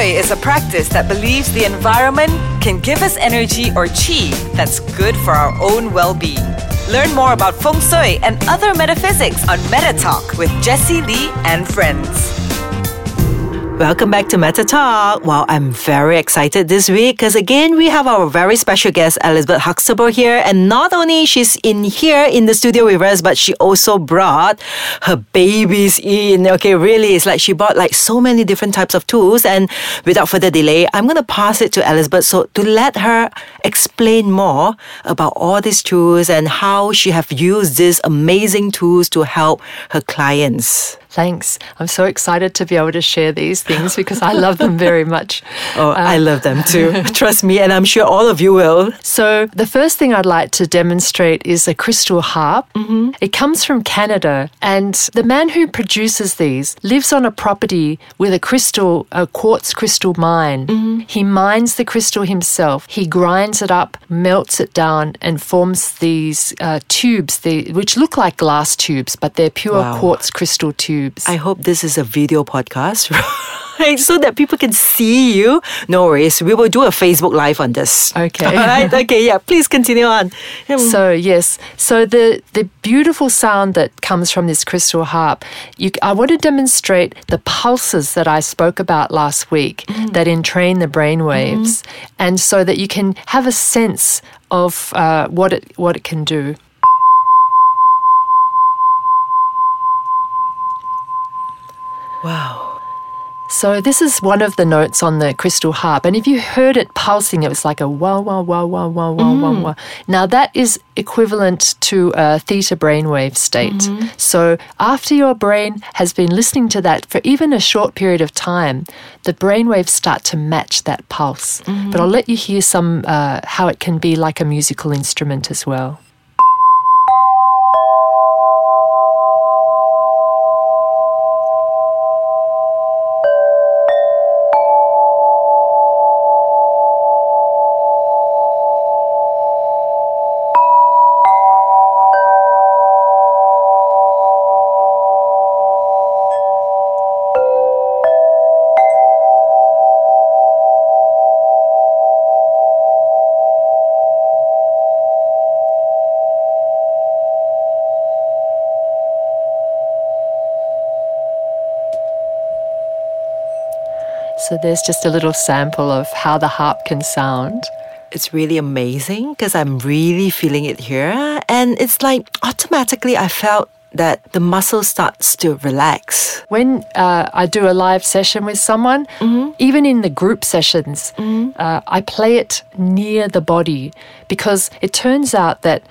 Shui is a practice that believes the environment can give us energy or chi that's good for our own well being. Learn more about Feng Shui and other metaphysics on Meta Talk with Jesse Lee and friends. Welcome back to Meta Talk. Well, I'm very excited this week because again we have our very special guest Elizabeth Huxtable here, and not only she's in here in the studio with us, but she also brought her babies in. Okay, really, it's like she brought like so many different types of tools. And without further delay, I'm gonna pass it to Elizabeth so to let her explain more about all these tools and how she have used these amazing tools to help her clients. Thanks. I'm so excited to be able to share these things because I love them very much. Oh, I love them too. Trust me, and I'm sure all of you will. So, the first thing I'd like to demonstrate is a crystal harp. Mm-hmm. It comes from Canada, and the man who produces these lives on a property with a crystal, a quartz crystal mine. Mm-hmm. He mines the crystal himself. He grinds it up, melts it down, and forms these uh, tubes, the, which look like glass tubes, but they're pure Wow. quartz crystal tubes. I hope this is a video podcast, right? So that people can see you. No worries. We will do a Facebook Live on this. Okay. All right. Okay. Yeah. Please continue on. Um, So yes, so the the beautiful sound that comes from this crystal harp, you, I want to demonstrate the pulses that I spoke about last week that entrain the brain waves, and so that you can have a sense of uh, what it what it can do. Wow. So this is one of the notes on the crystal harp, and if you heard it pulsing, it was like a wah wah wah wah wah wah mm. wah wah. Now that is equivalent to a theta brainwave state. Mm-hmm. So after your brain has been listening to that for even a short period of time, the brainwaves start to match that pulse. Mm-hmm. But I'll let you hear some uh, how it can be like a musical instrument as well. So there's just a little sample of how the harp can sound. It's really amazing because I'm really feeling it here. And it's like automatically I felt that the muscle starts to relax. When uh, I do a live session with someone, even in the group sessions, uh, I play it near the body because it turns out that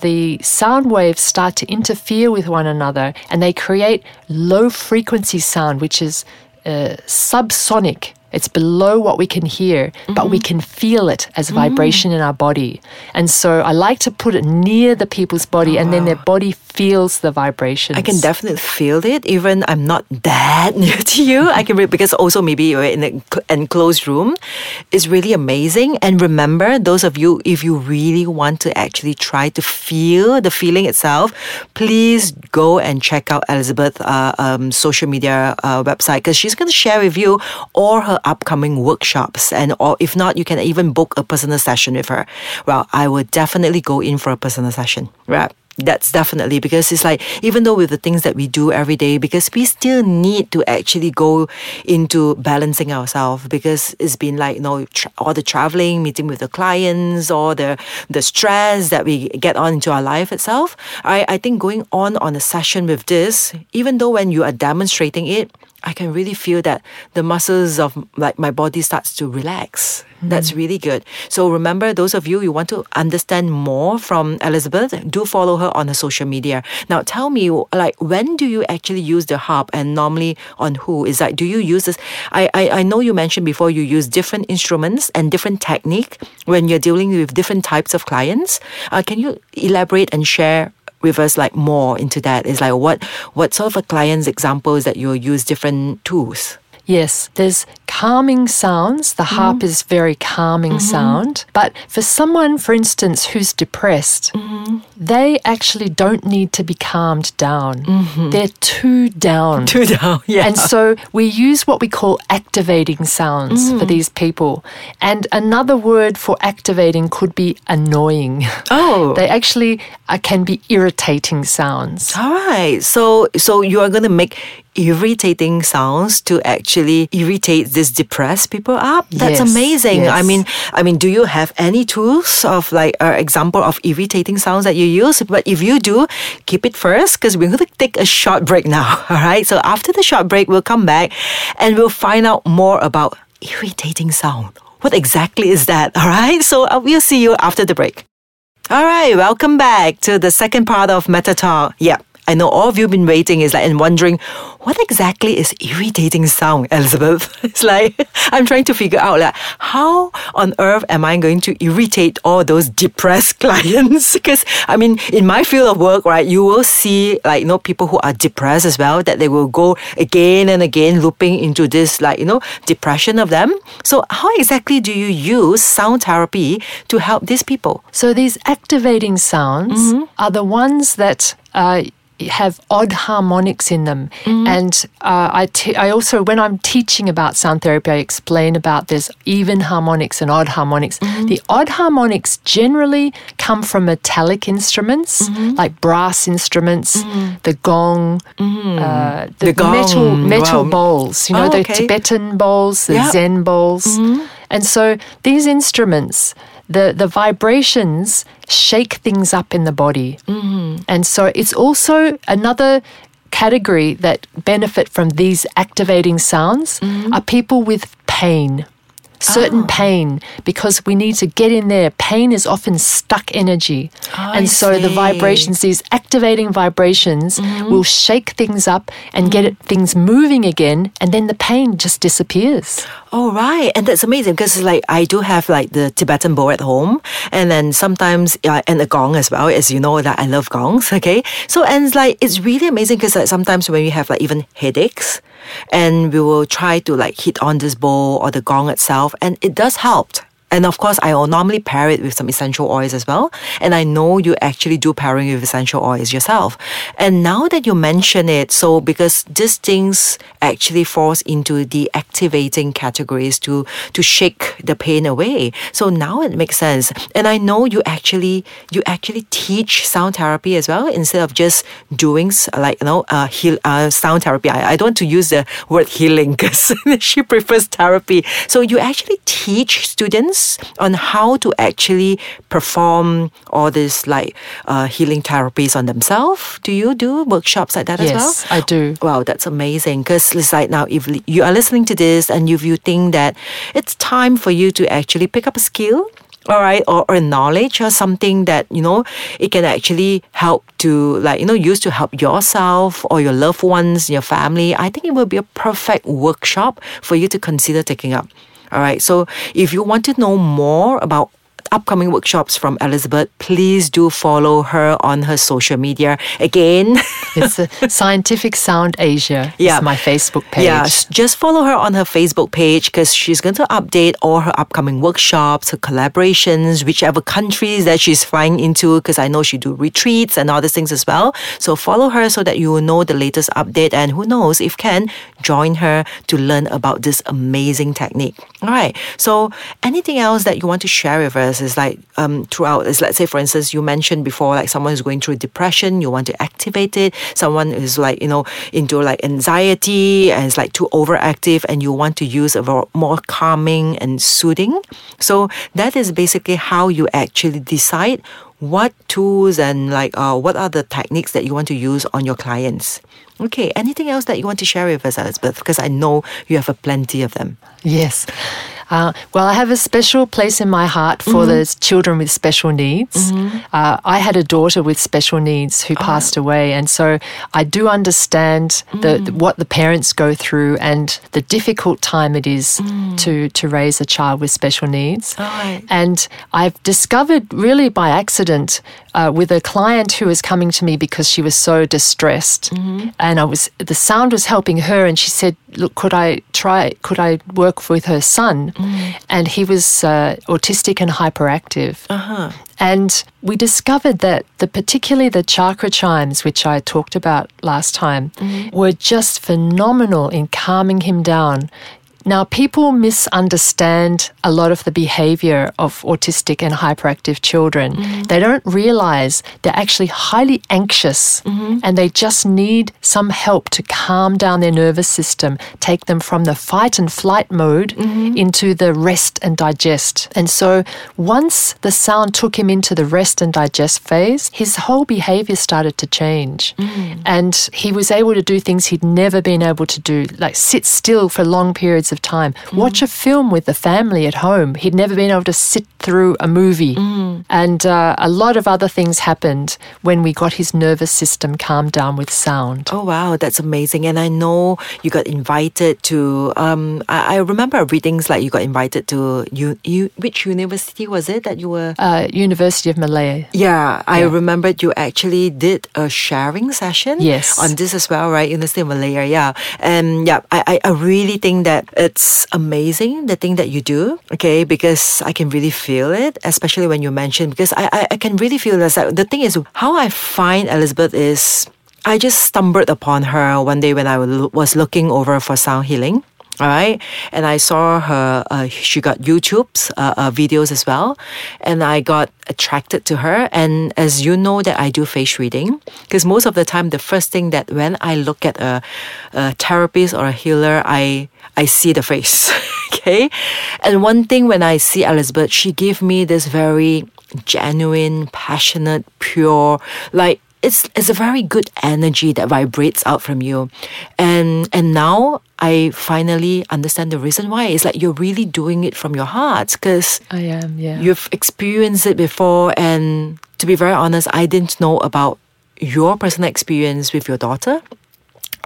the sound waves start to interfere with one another and they create low frequency sound, which is uh, subsonic. It's below what we can hear, but we can feel it as vibration in our body. And so I like to put it near the people's body, and then their body feels the vibrations. I can definitely feel it. Even I'm not that near to you, I can re- because also maybe you're in an enclosed room. It's really amazing. And remember, those of you, if you really want to actually try to feel the feeling itself, please go and check out Elizabeth's uh, um, social media uh, website because she's going to share with you all her upcoming workshops. And or if not, you can even book a personal session with her. Well, I would definitely go in for a personal session. Right. That's definitely because it's like even though with the things that we do every day, because we still need to actually go into balancing ourselves because it's been like you know tra- all the traveling, meeting with the clients, all the the stress that we get on into our life itself. I I think going on on a session with this, even though when you are demonstrating it, I can really feel that the muscles of like my body starts to relax. That's really good. So remember, those of you you want to understand more from Elizabeth, do follow her on her social media. Now, tell me, like, when do you actually use the harp, and normally on who? Is that do you use this? I I, I know you mentioned before you use different instruments and different technique when you're dealing with different types of clients. Uh, can you elaborate and share us like more into that. Is like what what sort of a client's examples that you use different tools? Yes, there's calming sounds. The harp mm-hmm. is very calming mm-hmm. sound. But for someone, for instance, who's depressed, mm-hmm. they actually don't need to be calmed down. They're too down. Too down, yeah. And so we use what we call activating sounds for mm. these people. And another word for activating could be annoying. Oh. they actually uh, can be irritating sounds. All right. So so you are going to make irritating sounds to actually irritate these depressed people up. That's Yes, amazing. I mean, I mean, do you have any tools of like uh, example of irritating sounds that you use? But if you do, keep it first because we're going to take a short break now. All right. So after the short break, we'll come back and we'll find out more about irritating sound. What exactly is that? All right. So uh, we'll see you after the break. All right, welcome back to the second part of Meta Talk. Yeah, I know all of you have been waiting is like and wondering what exactly is irritating sound, Elizabeth. It's like I'm trying to figure out like how on earth am I going to irritate all those depressed clients? because I mean, in my field of work, right, you will see like you know people who are depressed as well that they will go again and again looping into this like you know depression of them. So how exactly do you use sound therapy to help these people? So these activating sounds are the ones that uh, have odd harmonics in them. Mm-hmm. And uh, I, te- I also, when I'm teaching about sound therapy, I explain about there's even harmonics and odd harmonics. Mm-hmm. The odd harmonics generally come from metallic instruments mm-hmm. like brass instruments, the gong, uh, the, The gong, metal metal wow. bowls. You know Oh, the okay. Tibetan bowls, the Yeah. Zen bowls, and so these instruments. The, the vibrations shake things up in the body. Mm-hmm. And so it's also another category that benefit from these activating sounds mm-hmm. are people with pain. Certain pain, because we need to get in there. Pain is often stuck energy. I and so the vibrations, these activating vibrations, will shake things up and get it, things moving again, and then the pain just disappears. Oh right, and that's amazing because like I do have like the Tibetan bowl at home, and then sometimes uh, and a gong as well. As you know that I love gongs. Okay, so and it's like it's really amazing because like sometimes when we have like even headaches, and we will try to like hit on this bowl or the gong itself, and it does help. And of course, I will normally pair it with some essential oils as well. And I know you actually do pairing with essential oils yourself. And now that you mention it, so because these things actually falls into the activating categories to to shake the pain away. So now it makes sense. And I know you actually you actually teach sound therapy as well instead of just doing like you know uh, heal uh, sound therapy. I, I don't want to use the word healing because she prefers therapy. So you actually teach students on how to actually perform all this like uh, healing therapies on themselves. Do you do workshops like that as well? Yes, I do. Wow, that's amazing. Because it's like now, if you are listening to this and if you think that it's time for you to actually pick up a skill, all right, or, or knowledge or something that, you know, it can actually help to, like, you know, use to help yourself or your loved ones, your family, I think it will be a perfect workshop for you to consider taking up. All right, so if you want to know more about upcoming workshops from Elizabeth, please do follow her on her social media. Again, It's Scientific Sound Asia. Yeah. My Facebook page. Yeah, just follow her on her Facebook page because she's going to update all her upcoming workshops, her collaborations, whichever countries that she's flying into. Because I know she do retreats and other things as well. So follow her so that you will know the latest update. And who knows, if can, join her to learn about this amazing technique. All right. So anything else that you want to share with us is like um, throughout. Is let's say, for instance, you mentioned before, like someone is going through depression, you want to activate it. Someone is like you know into like anxiety and it's like too overactive, and you want to use a more calming and soothing. So that is basically how you actually decide what tools and like uh, what are the techniques that you want to use on your clients. Okay, anything else that you want to share with us, Elizabeth? Because I know you have a plenty of them. Yes. Uh, well, I have a special place in my heart for Mm-hmm. those children with special needs. Uh, I had a daughter with special needs Oh. who passed away, and so I do understand the, the- what the parents go through and the difficult time it is to to raise a child with special needs. Mm. Right. And I've discovered, really by accident, uh, with a client who was coming to me because she was so distressed, and I was the sound was helping her, and she said, "Look, could I try? Could I work with her son?" And he was uh, autistic and hyperactive. Uh-huh. And we discovered that the particularly the chakra chimes, which I talked about last time, were just phenomenal in calming him down. Now, people misunderstand a lot of the behavior of autistic and hyperactive children. Mm-hmm. They don't realize they're actually highly anxious mm-hmm. and they just need some help to calm down their nervous system, take them from the fight and flight mode mm-hmm. into the rest and digest. And so, once the sound took him into the rest and digest phase, his whole behavior started to change. And he was able to do things he'd never been able to do, like sit still for long periods of time, watch a film with the family at home. He'd never been able to sit through a movie. And uh, a lot of other things happened when we got his nervous system calmed down with sound. Oh wow, that's amazing! And I know you got invited to. Um, I, I remember readings like you got invited to. You, you, which university was it that you were? Uh, University of Malaya. Yeah, I remembered you actually did a sharing session. Yes. On this as well, right? University of Malaya, yeah. And yeah, I, I, I really think that it's amazing the thing that you do, okay? Because I can really feel it, especially when you mention, because I, I, I can really feel this. The thing is, how I find Elizabeth is, I just stumbled upon her one day when I was looking over for sound healing. All right, and I saw her. Uh, she got YouTube's uh, uh, videos as well, and I got attracted to her. And as you know, that I do face reading because most of the time, the first thing that when I look at a, a therapist or a healer, I I see the face. okay, and one thing when I see Elizabeth, she gave me this very genuine, passionate, pure, like it's it's a very good energy that vibrates out from you. And and now i finally understand the reason why. It's like you're really doing it from your heart because I am, yeah. you've experienced it before. And to be very honest i didn't know about your personal experience with your daughter.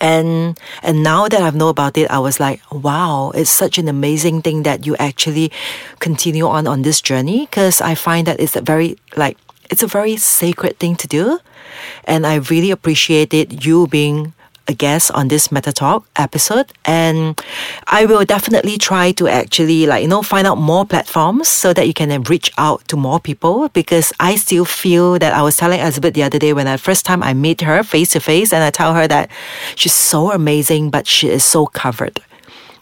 And and now that I've know about it, I was like, wow, it's such an amazing thing that you actually continue on on this journey. Because I find that it's a very like it's a very sacred thing to do, and I really appreciated you being a guest on this Meta Talk episode. And I will definitely try to actually like, you know, find out more platforms so that you can reach out to more people because I still feel that I was telling Elizabeth the other day when I first time I meet her face to face and I tell her that she's so amazing, but she is so covered.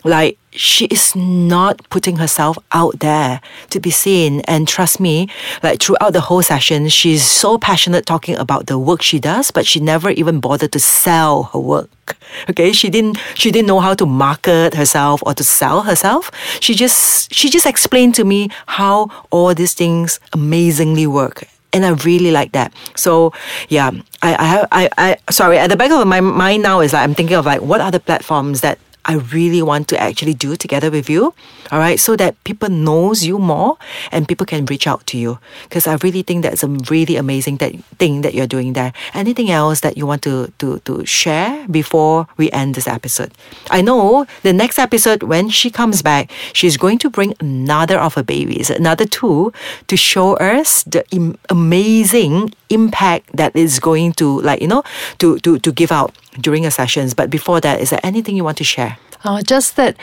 Like she is not putting herself out there to be seen. And trust me, like throughout the whole session, she's so passionate talking about the work she does, but she never even bothered to sell her work. Okay, she didn't she didn't know how to market herself or to sell herself. She just she just explained to me how all these things amazingly work and I really like that. So yeah, I, I, have I, I, sorry. At the back of my mind now is like I'm thinking of like what other platforms that I really want to actually do together with you. All right, so that people knows you more and people can reach out to you because I really think that's a really amazing that thing that you're doing there. Anything else that you want to to to share before we end this episode? I know the next episode when she comes back, she's going to bring another of her babies, another two, to show us the im- amazing impact that is going to like you know to to to give out during her sessions. But before that, is there anything you want to share? Oh, just that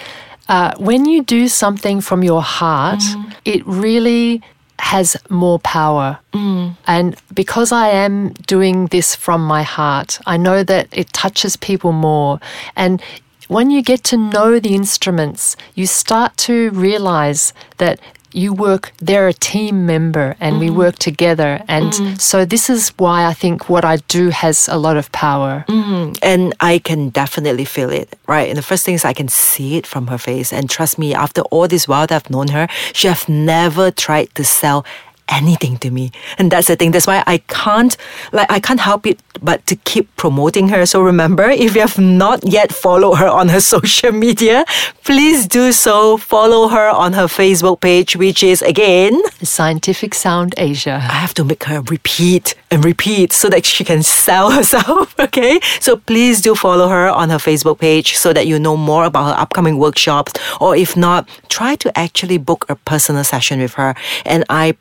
uh, when you do something from your heart, mm-hmm. it really has more power. Mm. And because I am doing this from my heart, I know that it touches people more. And when you get to know the instruments, you start to realize that you work, they're a team member and we mm-hmm. work together. And mm-hmm. so this is why I think what I do has a lot of power. Mm-hmm. And I can definitely feel it, right? And the first thing is I can see it from her face. And trust me, after all this while that I've known her, she have never tried to sell anything to me. And that's the thing. That's why I can't like I can't help it but to keep promoting her. So remember, if you have not yet followed her on her social media, please do so. Follow her on her Facebook page, which is again Scientific Sound Asia. I have to make her repeat and repeat so that she can sell herself. Okay. So please do follow her on her Facebook page so that you know more about her upcoming workshops. Or if not, try to actually book a personal session with her. And I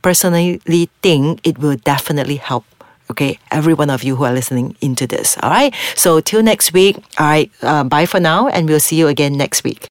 think it will definitely help Okay, every one of you who are listening into this. All right. So till next week. All right. Uh, bye for now, and we'll see you again next week.